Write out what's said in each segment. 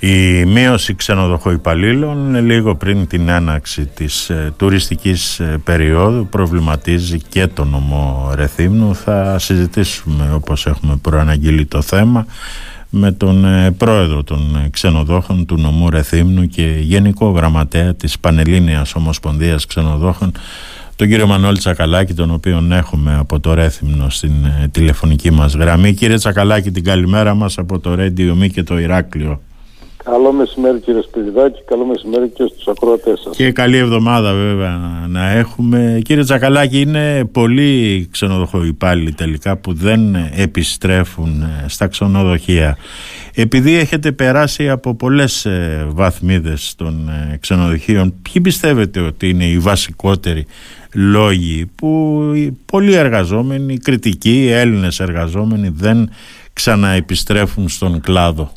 Η μείωση ξενοδοχοϊπαλλήλων λίγο πριν την έναξη της ε, τουριστικής ε, περίοδου προβληματίζει και το νομό Ρεθύμνου. Θα συζητήσουμε όπως έχουμε προαναγγείλει το θέμα με τον ε, πρόεδρο των ξενοδόχων του νομού Ρεθύμνου και γενικό γραμματέα της Πανελλήνιας Ομοσπονδίας Ξενοδόχων τον κύριο Μανώλη Τσακαλάκη, τον οποίο έχουμε από το Ρέθυμνο στην τηλεφωνική μας γραμμή. Κύριε Τσακαλάκη, την καλημέρα μας από το Ρέντιο Μη και το Ηράκλειο. Καλό μεσημέρι κύριε Σπυριδάκη, καλό μεσημέρι και στους ακροατές σας. Και καλή εβδομάδα βέβαια να έχουμε. Κύριε Τσακαλάκη, είναι πολλοί ξενοδοχοϊπάλληλοι τελικά που δεν επιστρέφουν ε, στα ξενοδοχεία. Επειδή έχετε περάσει από πολλές ε, βαθμίδες των ε, ξενοδοχείων, ποιοι πιστεύετε ότι είναι οι βασικότεροι λόγοι που πολλοί εργαζόμενοι, κριτικοί, Έλληνες εργαζόμενοι δεν ξαναεπιστρέφουν στον κλάδο;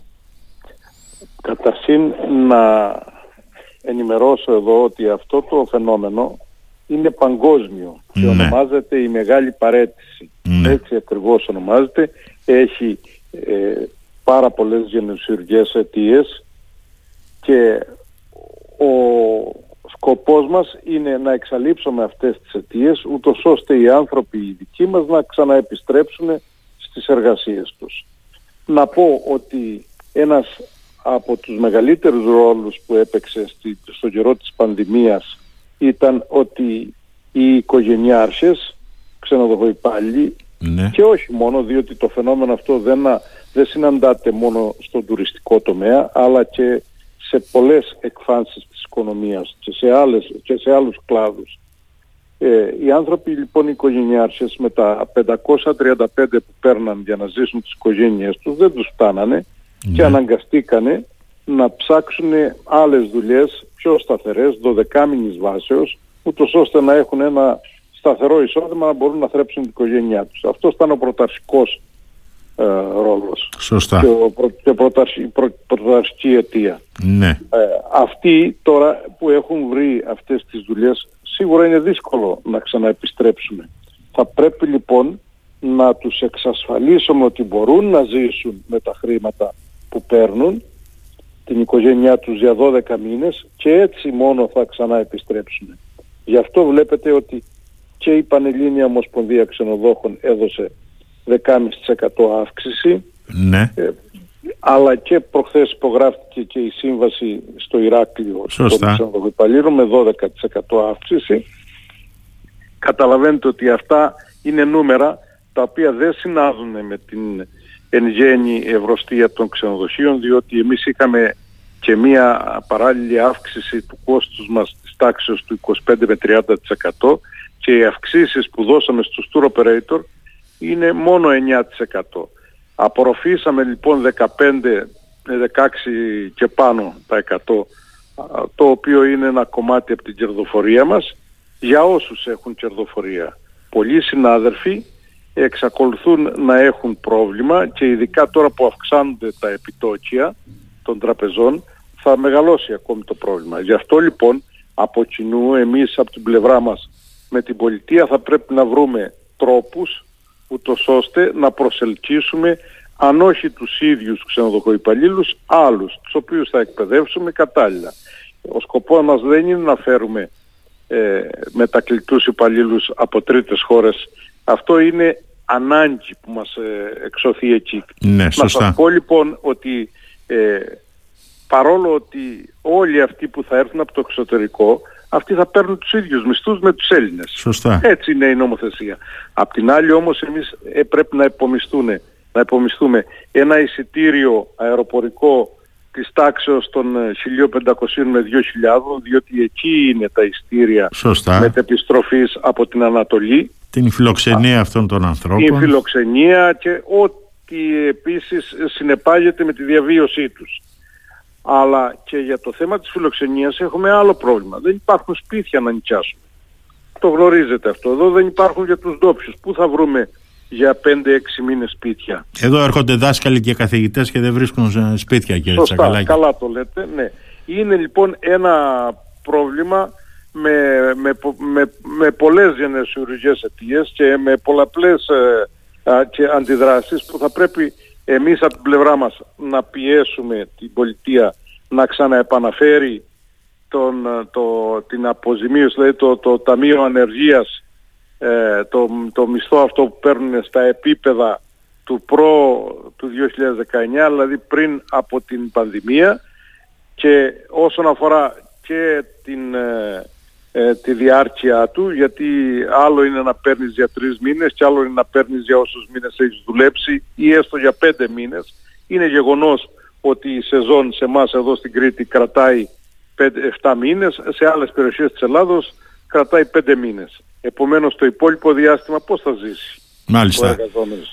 Καταρχήν να ενημερώσω εδώ ότι αυτό το φαινόμενο είναι παγκόσμιο και ναι. ονομάζεται η μεγάλη παρέτηση. Ναι. Έτσι ακριβώς ονομάζεται. Έχει ε, πάρα πολλές γενεσιουργές αιτίες και ο σκοπός μας είναι να εξαλείψουμε αυτές τις αιτίες ούτως ώστε οι άνθρωποι οι δικοί μας να ξαναεπιστρέψουν στις εργασίες τους. Να πω ότι ένας από τους μεγαλύτερους ρόλους που έπαιξε στη, στο καιρό της πανδημίας ήταν ότι οι οικογενειάρχες, ξενοδοχοϊπάλληλοι ναι. και όχι μόνο διότι το φαινόμενο αυτό δεν, δεν συναντάται μόνο στον τουριστικό τομέα αλλά και σε πολλές εκφάνσεις της οικονομίας και σε, άλλες, και σε άλλους κλάδους. Ε, οι άνθρωποι λοιπόν οι οικογενειάρχες με τα 535 που παίρναν για να ζήσουν τις οικογένειες τους δεν τους φτάνανε και ναι. αναγκαστήκανε να ψάξουν άλλες δουλειές πιο σταθερές, δωδεκάμινης βάσεως, ούτως ώστε να έχουν ένα σταθερό εισόδημα να μπορούν να θρέψουν την οικογένειά τους. Αυτός ήταν ο πρωταρχικός ε, ρόλος Σωστά. και, ο, προ, και πρωταρχική αιτία. Ναι. Ε, αυτοί τώρα που έχουν βρει αυτές τις δουλειές σίγουρα είναι δύσκολο να ξαναεπιστρέψουν. Θα πρέπει λοιπόν να τους εξασφαλίσουμε ότι μπορούν να ζήσουν με τα χρήματα που παίρνουν την οικογένειά τους για 12 μήνες και έτσι μόνο θα ξανά επιστρέψουν. Γι' αυτό βλέπετε ότι και η Πανελλήνια Ομοσπονδία Ξενοδόχων έδωσε 10,5% αύξηση ναι. Ε, αλλά και προχθές υπογράφηκε και η σύμβαση στο Ηράκλειο των ξενοδοχοϊπαλλήρων με 12% αύξηση. Καταλαβαίνετε ότι αυτά είναι νούμερα τα οποία δεν συνάδουν με την εν γέννη ευρωστία των ξενοδοχείων διότι εμείς είχαμε και μία παράλληλη αύξηση του κόστους μας της τάξης του 25 με 30% και οι αυξήσεις που δώσαμε στους tour operator είναι μόνο 9%. Απορροφήσαμε λοιπόν 15, 16 και πάνω τα 100 το οποίο είναι ένα κομμάτι από την κερδοφορία μας για όσους έχουν κερδοφορία. Πολλοί συνάδελφοι εξακολουθούν να έχουν πρόβλημα και ειδικά τώρα που αυξάνονται τα επιτόκια των τραπεζών θα μεγαλώσει ακόμη το πρόβλημα. Γι' αυτό λοιπόν από κοινού εμείς από την πλευρά μας με την πολιτεία θα πρέπει να βρούμε τρόπους ούτως ώστε να προσελκύσουμε αν όχι τους ίδιους ξενοδοχοϊπαλλήλους, άλλους, τους οποίους θα εκπαιδεύσουμε κατάλληλα. Ο σκοπός μας δεν είναι να φέρουμε ε, μετακλητούς υπαλλήλους από τρίτες χώρες αυτό είναι ανάγκη που μας ε, εξωθεί εκεί. Ναι, σωστά. Να σας πω λοιπόν ότι ε, παρόλο ότι όλοι αυτοί που θα έρθουν από το εξωτερικό αυτοί θα παίρνουν τους ίδιους μισθούς με τους Έλληνες. Σωστά. Έτσι είναι η νομοθεσία. Απ' την άλλη όμως εμείς ε, πρέπει να υπομισθούμε, να υπομισθούμε ένα εισιτήριο αεροπορικό της τάξεως των 1.500 με 2.000 διότι εκεί είναι τα ειστήρια μετεπιστροφής από την Ανατολή την φιλοξενία αυτών των ανθρώπων. Την φιλοξενία και ό,τι επίσης συνεπάγεται με τη διαβίωσή τους. Αλλά και για το θέμα της φιλοξενίας έχουμε άλλο πρόβλημα. Δεν υπάρχουν σπίτια να νοικιάσουμε. Το γνωρίζετε αυτό. Εδώ δεν υπάρχουν για τους ντόπιους. Πού θα βρούμε για 5-6 μήνες σπίτια; Εδώ έρχονται δάσκαλοι και καθηγητές και δεν βρίσκουν σπίτια κύριε Σωστά, Τσακαλάκη. καλά το λέτε. Ναι. Είναι λοιπόν ένα πρόβλημα με, με, με, με πολλές γενεσιουργικές αιτίες και με πολλαπλές ε, και αντιδράσεις που θα πρέπει εμείς από την πλευρά μας να πιέσουμε την πολιτεία να ξαναεπαναφέρει τον, το, την αποζημίωση, δηλαδή το, το Ταμείο Ανεργίας, ε, το, το μισθό αυτό που παίρνουν στα επίπεδα του προ του 2019, δηλαδή πριν από την πανδημία. Και όσον αφορά και την, ε, ε, τη διάρκεια του, γιατί άλλο είναι να παίρνεις για τρεις μήνες και άλλο είναι να παίρνεις για όσους μήνες έχεις δουλέψει ή έστω για πέντε μήνες. Είναι γεγονός ότι η σεζόν σε εμάς εδώ στην Κρήτη κρατάει 7 μήνες, σε άλλες περιοχές της Ελλάδος κρατάει 5 μήνες. Επομένως το υπόλοιπο διάστημα πώς θα ζήσει; Μάλιστα.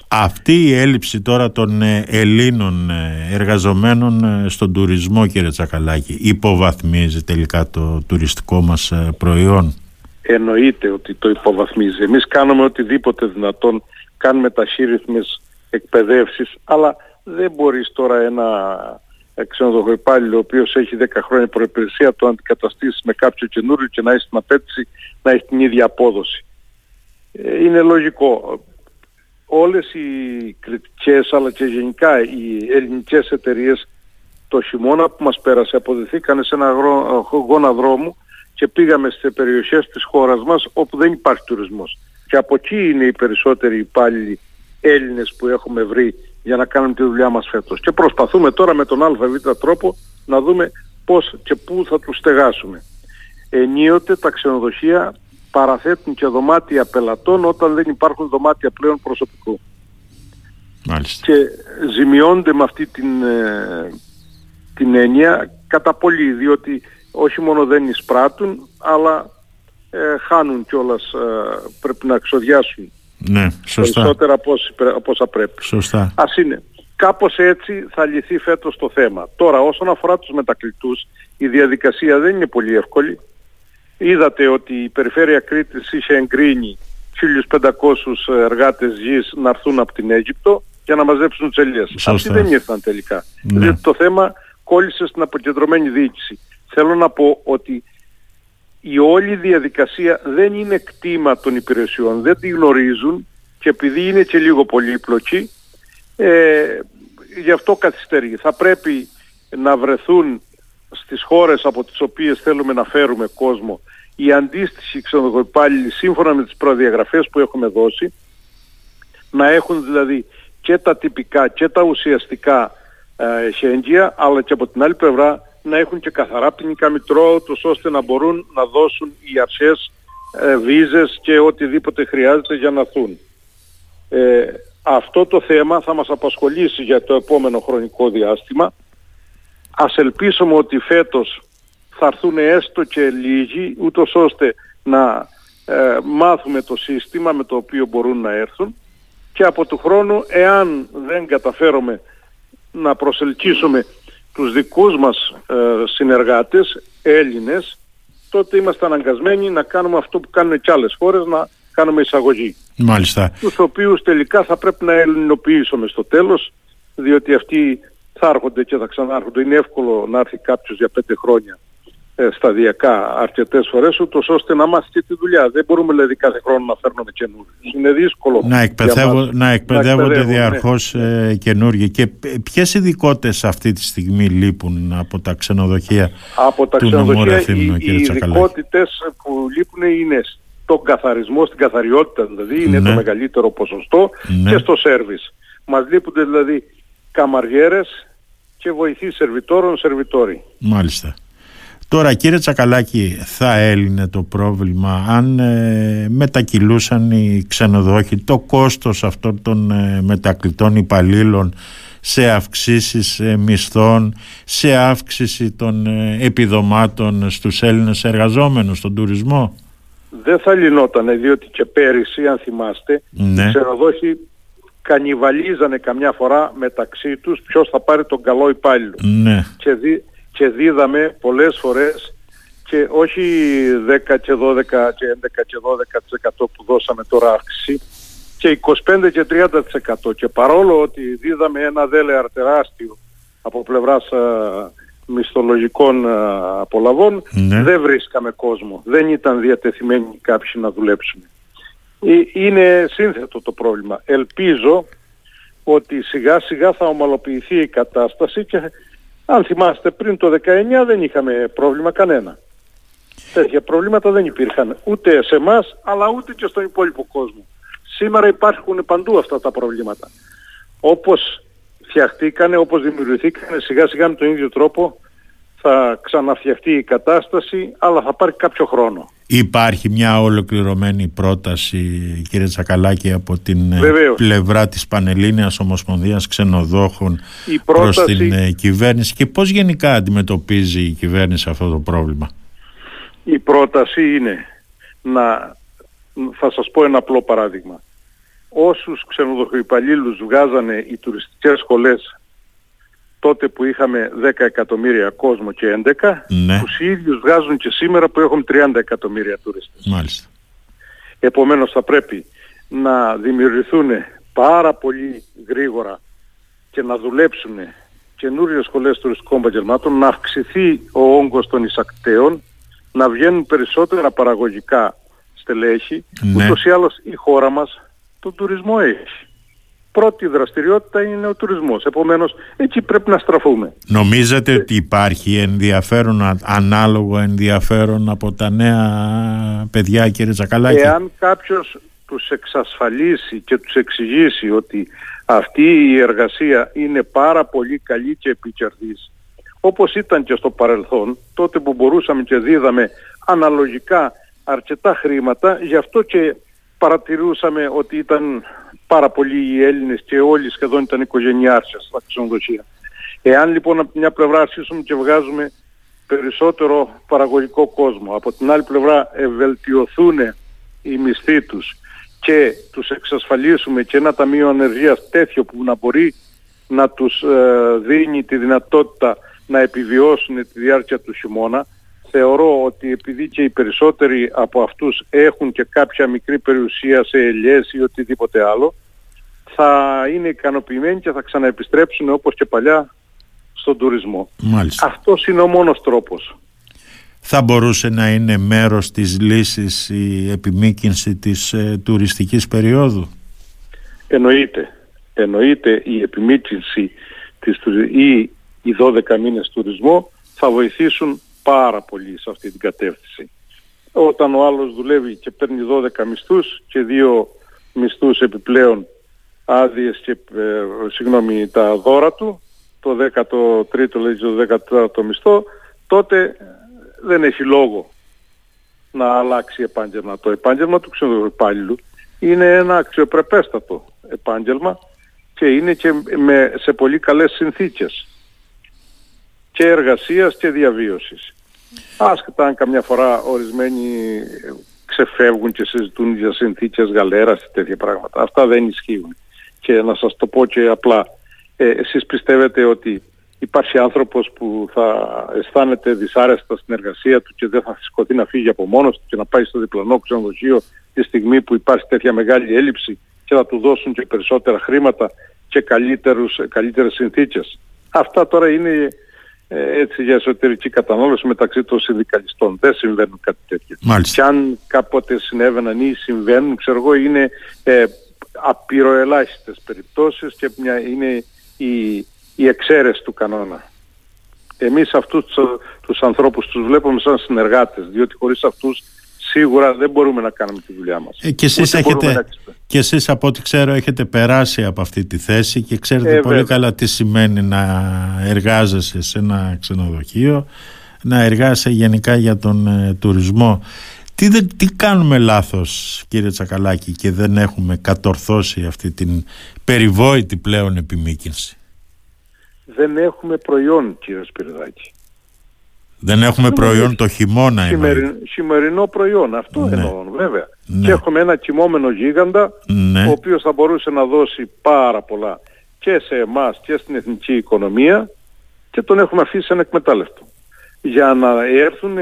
Αυτή η έλλειψη τώρα των ε, Ελλήνων ε, εργαζομένων ε, στον τουρισμό κύριε Τσακαλάκη υποβαθμίζει τελικά το τουριστικό μας προϊόν; Εννοείται ότι το υποβαθμίζει. Εμείς κάνουμε οτιδήποτε δυνατόν, κάνουμε ταχύρυθμες εκπαιδεύσεις, αλλά δεν μπορείς τώρα ένα ξενοδοχό υπάλληλο ο οποίος έχει 10 χρόνια προϋπηρεσία το αντικαταστήσεις με κάποιο καινούριο και να έχει την απέτηση να έχει την ίδια απόδοση. Είναι λογικό όλες οι κριτικές αλλά και γενικά οι ελληνικές εταιρείες το χειμώνα που μας πέρασε αποδεθήκανε σε ένα γόνα δρόμου και πήγαμε σε περιοχές της χώρας μας όπου δεν υπάρχει τουρισμός. Και από εκεί είναι οι περισσότεροι υπάλληλοι Έλληνες που έχουμε βρει για να κάνουμε τη δουλειά μας φέτος. Και προσπαθούμε τώρα με τον ΑΒ τρόπο να δούμε πώς και πού θα τους στεγάσουμε. Ενίοτε τα ξενοδοχεία παραθέτουν και δωμάτια πελατών όταν δεν υπάρχουν δωμάτια πλέον προσωπικού. Μάλιστα. Και ζημιώνται με αυτή την, ε, την έννοια κατά πολύ, διότι όχι μόνο δεν εισπράττουν, αλλά ε, χάνουν κιόλας, ε, πρέπει να εξοδιάσουν ναι, σωστά. περισσότερα από, από όσα πρέπει. Σωστά. Ας είναι. Κάπως έτσι θα λυθεί φέτος το θέμα. Τώρα όσον αφορά τους μετακλητούς, η διαδικασία δεν είναι πολύ εύκολη. Είδατε ότι η Περιφέρεια Κρήτης είχε εγκρίνει 1.500 εργάτες γης να έρθουν από την Αίγυπτο για να μαζέψουν τις ελιές. Αυτοί δεν ήρθαν τελικά. Ναι. Δηλαδή το θέμα κόλλησε στην αποκεντρωμένη διοίκηση. Θέλω να πω ότι η όλη διαδικασία δεν είναι κτήμα των υπηρεσιών, δεν τη γνωρίζουν και επειδή είναι και λίγο πολύπλοκη, ε, γι' αυτό καθυστερεί. Θα πρέπει να βρεθούν στις χώρες από τις οποίες θέλουμε να φέρουμε κόσμο οι αντίστοιχοι ξενοδοχοϊπάλληλοι σύμφωνα με τις προδιαγραφές που έχουμε δώσει να έχουν δηλαδή και τα τυπικά και τα ουσιαστικά ε, χέντια αλλά και από την άλλη πλευρά να έχουν και καθαρά ποινικά μητρώα τους ώστε να μπορούν να δώσουν οι αρχές ε, βίζες και οτιδήποτε χρειάζεται για να θούν. Ε, αυτό το θέμα θα μας απασχολήσει για το επόμενο χρονικό διάστημα Ας ελπίσουμε ότι φέτος θα έρθουν έστω και λίγοι, ούτως ώστε να ε, μάθουμε το σύστημα με το οποίο μπορούν να έρθουν και από του χρόνου, εάν δεν καταφέρουμε να προσελκύσουμε τους δικούς μας ε, συνεργάτες, Έλληνες, τότε είμαστε αναγκασμένοι να κάνουμε αυτό που κάνουν και άλλες χώρες, να κάνουμε εισαγωγή. Μάλιστα. Τους οποίους τελικά θα πρέπει να ελληνοποιήσουμε στο τέλος, διότι αυτοί θα έρχονται και θα ξανάρχονται. Είναι εύκολο να έρθει κάποιος για πέντε χρόνια ε, σταδιακά αρκετές φορές ούτως ώστε να μάθει και τη δουλειά. Δεν μπορούμε δηλαδή κάθε χρόνο να φέρνουμε καινούργιους. Είναι δύσκολο. Να, εκπαιδεύω, να εκπαιδεύονται διαρκώς ναι. ε, καινούργιοι. Και ποιες ειδικότητες αυτή τη στιγμή λείπουν από τα ξενοδοχεία από τα του ξενοδοχεία οι, οι ειδικότητες που λείπουν είναι στον καθαρισμό, στην καθαριότητα δηλαδή, είναι το ναι. μεγαλύτερο ποσοστό ναι. και στο σέρβις. Μας λείπουν δηλαδή καμαριέρες και βοηθή σερβιτόρων, σερβιτόροι. Μάλιστα. Τώρα κύριε Τσακαλάκη θα έλυνε το πρόβλημα αν ε, μετακυλούσαν οι ξενοδόχοι το κόστος αυτών των ε, μετακλητών υπαλλήλων σε αυξήσεις ε, μισθών, σε αύξηση των ε, επιδομάτων στους Έλληνες εργαζόμενους στον τουρισμό; Δεν θα λυνότανε διότι και πέρυσι αν θυμάστε ναι. οι ξενοδόχοι κανιβαλίζανε καμιά φορά μεταξύ τους ποιος θα πάρει τον καλό υπάλληλο. Ναι. Και, δι, και δίδαμε πολλές φορές και όχι 10 και 12 και 11 και 12% που δώσαμε τώρα αύξηση και 25 και 30% και παρόλο ότι δίδαμε ένα δέλεαρ τεράστιο από πλευράς α, μισθολογικών α, απολαβών ναι. δεν βρίσκαμε κόσμο. Δεν ήταν διατεθειμένοι κάποιοι να δουλέψουν. Ε, είναι σύνθετο το πρόβλημα. Ελπίζω ότι σιγά σιγά θα ομαλοποιηθεί η κατάσταση και αν θυμάστε πριν το 19 δεν είχαμε πρόβλημα κανένα. Τέτοια προβλήματα δεν υπήρχαν ούτε σε εμάς αλλά ούτε και στον υπόλοιπο κόσμο. Σήμερα υπάρχουν παντού αυτά τα προβλήματα. Όπως φτιαχτήκανε, όπως δημιουργηθήκανε σιγά σιγά με τον ίδιο τρόπο θα ξαναφτιαχτεί η κατάσταση αλλά θα πάρει κάποιο χρόνο. Υπάρχει μια ολοκληρωμένη πρόταση κύριε Τσακαλάκη από την ε, πλευρά της Πανελλήνιας Ομοσπονδίας Ξενοδόχων η προς την ε, κυβέρνηση και πώς γενικά αντιμετωπίζει η κυβέρνηση αυτό το πρόβλημα; Η πρόταση είναι να, θα σας πω ένα απλό παράδειγμα. Όσους ξενοδοχοϊπαλλήλους βγάζανε οι τουριστικές σχολές τότε που είχαμε 10 εκατομμύρια κόσμο και 11, ναι. τους ίδιους βγάζουν και σήμερα που έχουμε 30 εκατομμύρια τουρίστες. Μάλιστα. Επομένως θα πρέπει να δημιουργηθούν πάρα πολύ γρήγορα και να δουλέψουν καινούριες σχολές τουριστικών επαγγελμάτων, να αυξηθεί ο όγκος των εισακτέων, να βγαίνουν περισσότερα παραγωγικά στελέχη, ναι. ούτως ή άλλως η χώρα μας τον τουρισμό έχει πρώτη δραστηριότητα είναι ο τουρισμός. Επομένως, εκεί πρέπει να στραφούμε. Νομίζετε ότι υπάρχει ενδιαφέρον, ανάλογο ενδιαφέρον από τα νέα παιδιά, κύριε Τσακαλάκη. Εάν κάποιος τους εξασφαλίσει και τους εξηγήσει ότι αυτή η εργασία είναι πάρα πολύ καλή και επικερδής, όπως ήταν και στο παρελθόν, τότε που μπορούσαμε και δίδαμε αναλογικά αρκετά χρήματα, γι' αυτό και παρατηρούσαμε ότι ήταν πάρα πολλοί οι Έλληνες και όλοι σχεδόν ήταν οικογενειάρχες στα ξενοδοχεία. Εάν λοιπόν από μια πλευρά αρχίσουμε και βγάζουμε περισσότερο παραγωγικό κόσμο, από την άλλη πλευρά βελτιωθούν οι μισθοί τους και τους εξασφαλίσουμε και ένα ταμείο ανεργίας τέτοιο που να μπορεί να τους ε, δίνει τη δυνατότητα να επιβιώσουν τη διάρκεια του χειμώνα, θεωρώ ότι επειδή και οι περισσότεροι από αυτούς έχουν και κάποια μικρή περιουσία σε ελιές ή οτιδήποτε άλλο, θα είναι ικανοποιημένοι και θα ξαναεπιστρέψουν όπως και παλιά στον τουρισμό. Μάλιστα. Αυτός είναι ο μόνος τρόπος. Θα μπορούσε να είναι μέρος της λύσης η επιμήκυνση της ε, τουριστικής περίοδου; Εννοείται. Εννοείται η επιμήκυνση της, ή οι 12 μήνες τουρισμού θα βοηθήσουν πάρα πολύ σε αυτή την κατεύθυνση. Όταν ο άλλος δουλεύει και παίρνει 12 μισθούς και δύο μισθούς επιπλέον άδειες και ε, συγγνώμη, τα δώρα του, το 13ο λέει το 14ο μισθό, τότε δεν έχει λόγο να αλλάξει επάγγελμα. Το επάγγελμα του ξενοδοχυπάλληλου είναι ένα αξιοπρεπέστατο επάγγελμα και είναι και με, σε πολύ καλές συνθήκες και εργασίας και διαβίωσης. Άσχετα αν καμιά φορά ορισμένοι ξεφεύγουν και συζητούν για συνθήκες γαλέρας και τέτοια πράγματα. Αυτά δεν ισχύουν. Και να σας το πω και απλά, ε, εσείς πιστεύετε ότι υπάρχει άνθρωπος που θα αισθάνεται δυσάρεστα στην εργασία του και δεν θα σηκωθεί να φύγει από μόνος του και να πάει στο διπλανό ξενοδοχείο τη στιγμή που υπάρχει τέτοια μεγάλη έλλειψη και θα του δώσουν και περισσότερα χρήματα και καλύτερους, καλύτερες συνθήκες. Αυτά τώρα είναι ε, έτσι για εσωτερική κατανάλωση μεταξύ των συνδικαλιστών. Δεν συμβαίνουν κάτι τέτοιο. Μάλιστα. Και αν κάποτε συνέβαιναν ή συμβαίνουν, ξέρω εγώ, είναι ε, απειροελάχιστες περιπτώσεις και μια, είναι η, η εξαίρεση του κανόνα. Εμείς αυτούς τους, τους ανθρώπους τους βλέπουμε σαν συνεργάτες, διότι χωρίς αυτούς σίγουρα δεν μπορούμε να κάνουμε τη δουλειά μας. Ε, και, εσείς έχετε, και εσείς από ό,τι ξέρω έχετε περάσει από αυτή τη θέση και ξέρετε ε, πολύ καλά τι σημαίνει να εργάζεσαι σε ένα ξενοδοχείο, να εργάζεσαι γενικά για τον ε, τουρισμό. Τι, τι κάνουμε λάθος κύριε Τσακαλάκη και δεν έχουμε κατορθώσει αυτή την περιβόητη πλέον επιμήκυνση; Δεν έχουμε προϊόν κύριε Σπυρδάκη. Δεν έχουμε προϊόν το χειμώνα. Σημερι... Σημερινό προϊόν, αυτό ναι. εννοώ βέβαια. Ναι. Και έχουμε ένα κοιμόμενο γίγαντα, ναι. ο οποίος θα μπορούσε να δώσει πάρα πολλά και σε εμάς και στην εθνική οικονομία και τον έχουμε αφήσει ανεκμετάλλευτο. Για να έρθουν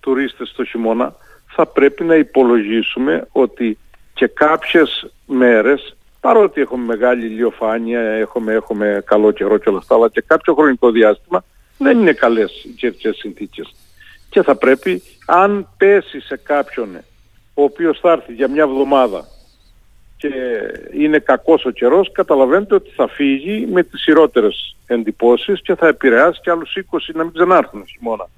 τουρίστες το χειμώνα θα πρέπει να υπολογίσουμε ότι και κάποιες μέρες παρότι έχουμε μεγάλη ηλιοφάνεια, έχουμε, έχουμε καλό καιρό και όλα αυτά, αλλά και κάποιο χρονικό διάστημα δεν είναι καλές οι καιρικές συνθήκες. Και θα πρέπει, αν πέσει σε κάποιον ο οποίος θα έρθει για μια εβδομάδα και είναι κακός ο καιρός, καταλαβαίνετε ότι θα φύγει με τις χειρότερες εντυπώσεις και θα επηρεάσει και άλλους 20 να μην ξανάρθουν χειμώνα.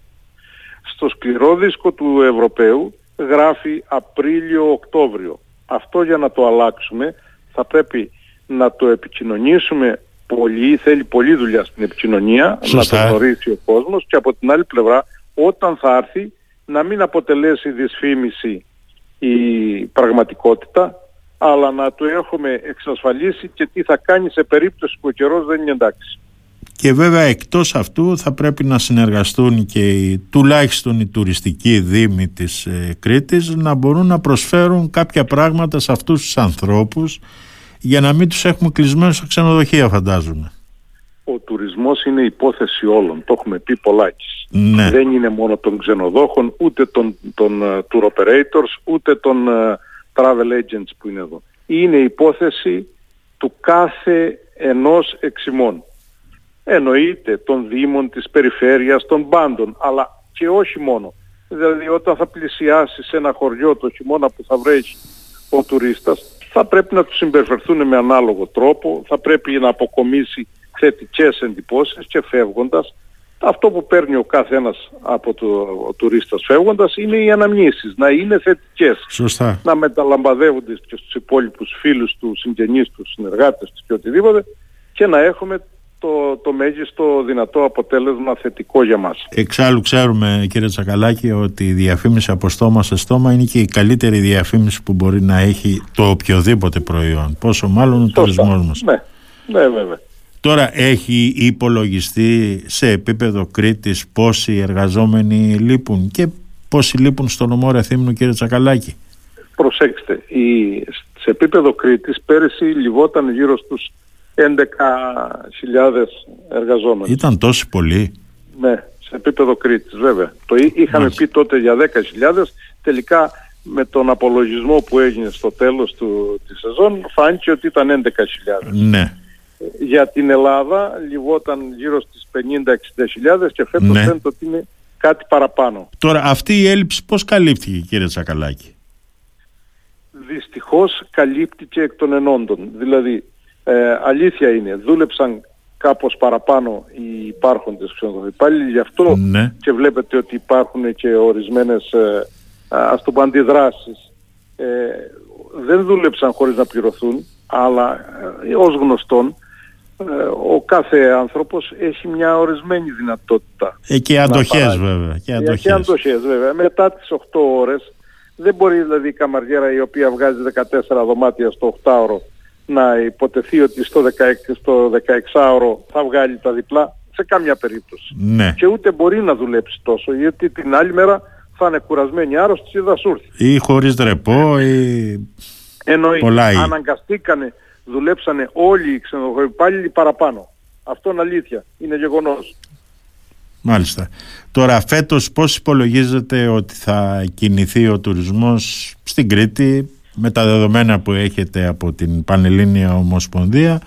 Στο σκληρό δίσκο του Ευρωπαίου γράφει Απρίλιο-Οκτώβριο. Αυτό για να το αλλάξουμε θα πρέπει να το επικοινωνήσουμε πολύ, θέλει πολλή δουλειά στην επικοινωνία, να το γνωρίσει ο κόσμος και από την άλλη πλευρά όταν θα έρθει να μην αποτελέσει δυσφήμιση η πραγματικότητα αλλά να το έχουμε εξασφαλίσει και τι θα κάνει σε περίπτωση που ο καιρός δεν είναι εντάξει. Και βέβαια εκτός αυτού θα πρέπει να συνεργαστούν και οι, τουλάχιστον οι τουριστικοί δήμοι της ε, Κρήτης να μπορούν να προσφέρουν κάποια πράγματα σε αυτούς τους ανθρώπους για να μην τους έχουμε κλεισμένους στα ξενοδοχεία φαντάζομαι. Ο τουρισμός είναι υπόθεση όλων, το έχουμε πει πολλάκις. Ναι. Δεν είναι μόνο των ξενοδόχων, ούτε των, των uh, tour operators, ούτε των uh, travel agents που είναι εδώ. Είναι υπόθεση του κάθε ενός εξημών. Εννοείται των δήμων, της περιφέρειας, των πάντων, αλλά και όχι μόνο. Δηλαδή όταν θα πλησιάσεις σε ένα χωριό το χειμώνα που θα βρέχει ο τουρίστας, θα πρέπει να τους συμπεριφερθούν με ανάλογο τρόπο, θα πρέπει να αποκομίσει θετικές εντυπώσεις και φεύγοντας αυτό που παίρνει ο κάθε ένας από το ο τουρίστας φεύγοντας είναι οι αναμνήσεις, να είναι θετικές. Σωστά. Να μεταλαμπαδεύονται και στους υπόλοιπους φίλους τους, συγγενείς τους, συνεργάτες τους και οτιδήποτε και να έχουμε το, το μέγιστο δυνατό αποτέλεσμα θετικό για μας. Εξάλλου ξέρουμε κύριε Τσακαλάκη ότι η διαφήμιση από στόμα σε στόμα είναι και η καλύτερη διαφήμιση που μπορεί να έχει το οποιοδήποτε προϊόν. Πόσο μάλλον ο τουρισμός μας. Ναι, ναι βέβαια. Τώρα έχει υπολογιστεί σε επίπεδο Κρήτης πόσοι εργαζόμενοι λείπουν και πόσοι λείπουν στο νομό Ρεθύμνου κύριε Τσακαλάκη; Προσέξτε, η, σε επίπεδο Κρήτης πέρυσι λιβόταν γύρω στους 11.000 εργαζόμενοι. Ήταν τόσοι πολλοί. Ναι, σε επίπεδο Κρήτης βέβαια. Το είχαμε πει τότε για 10.000, τελικά με τον απολογισμό που έγινε στο τέλος του, της σεζόν φάνηκε ότι ήταν 11.000. Ναι για την Ελλάδα λιγόταν γύρω στις 50-60 και φέτος ναι. φαίνεται ότι είναι κάτι παραπάνω. Τώρα αυτή η έλλειψη πώς καλύφθηκε κύριε Τσακαλάκη; Δυστυχώς καλύπτηκε εκ των ενόντων. Δηλαδή ε, αλήθεια είναι δούλεψαν κάπως παραπάνω οι υπάρχοντες ξενοδοχοί γι' αυτό ναι. και βλέπετε ότι υπάρχουν και ορισμένες ε, ας το πω αντιδράσεις. Ε, δεν δούλεψαν χωρίς να πληρωθούν αλλά ε, ως γνωστόν ε, ο κάθε άνθρωπος έχει μια ορισμένη δυνατότητα. Ε, και αντοχές βέβαια. Και αντοχές. και αντοχές βέβαια. Μετά τις 8 ώρες δεν μπορεί δηλαδή η καμαριέρα η οποία βγάζει 14 δωμάτια στο 8ωρο να υποτεθεί ότι στο 16, στο 16ωρο θα βγάλει τα διπλά σε καμιά περίπτωση. Ναι. Και ούτε μπορεί να δουλέψει τόσο γιατί την άλλη μέρα θα είναι κουρασμένη άρρωστης ή θα σου έρθει. Ή χωρίς ρεπό ή... Εννοεί, αναγκαστήκανε δουλέψανε όλοι οι ξενοδοχοϊπάλληλοι παραπάνω. Αυτό είναι αλήθεια. Είναι γεγονός. Μάλιστα. Τώρα φέτος πώς υπολογίζετε ότι θα κινηθεί ο τουρισμός στην Κρήτη με τα δεδομένα που έχετε από την Πανελλήνια Ομοσπονδία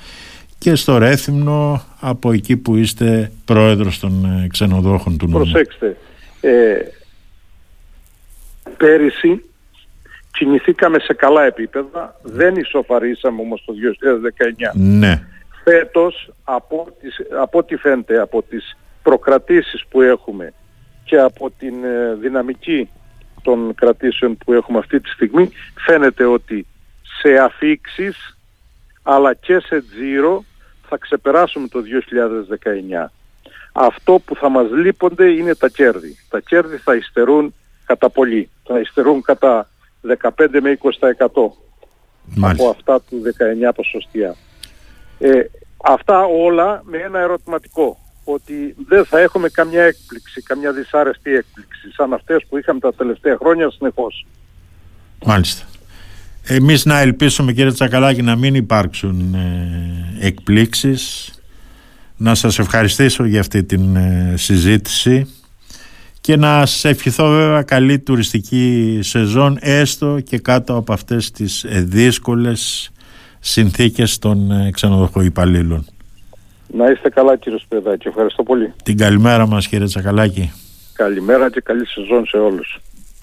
και στο Ρέθυμνο από εκεί που είστε πρόεδρος των ε, ξενοδόχων του νόμου. Προσέξτε, ε, πέρυσι κινηθήκαμε σε καλά επίπεδα, δεν ισοφαρίσαμε όμως το 2019. Ναι. Φέτος, από, τις, από ό,τι φαίνεται, από τις προκρατήσεις που έχουμε και από την ε, δυναμική των κρατήσεων που έχουμε αυτή τη στιγμή, φαίνεται ότι σε αφήξεις αλλά και σε τζίρο θα ξεπεράσουμε το 2019. Αυτό που θα μας λείπονται είναι τα κέρδη. Τα κέρδη θα υστερούν κατά πολύ. Θα υστερούν κατά 15 με 20% από αυτά του 19 ποσοστία. Ε, αυτά όλα με ένα ερωτηματικό ότι δεν θα έχουμε καμιά έκπληξη, καμιά δυσάρεστη έκπληξη σαν αυτές που είχαμε τα τελευταία χρόνια συνεχώς. Μάλιστα. Εμείς να ελπίσουμε κύριε Τσακαλάκη να μην υπάρξουν ε, εκπλήξεις να σας ευχαριστήσω για αυτή την ε, συζήτηση και να σας ευχηθώ βέβαια καλή τουριστική σεζόν έστω και κάτω από αυτές τις ε, δύσκολες συνθήκες των ε, ξενοδοχοϊπαλλήλων. Να είστε καλά κύριε Σπεδάκη, ευχαριστώ πολύ. Την καλημέρα μας κύριε Τσακαλάκη. Καλημέρα και καλή σεζόν σε όλους.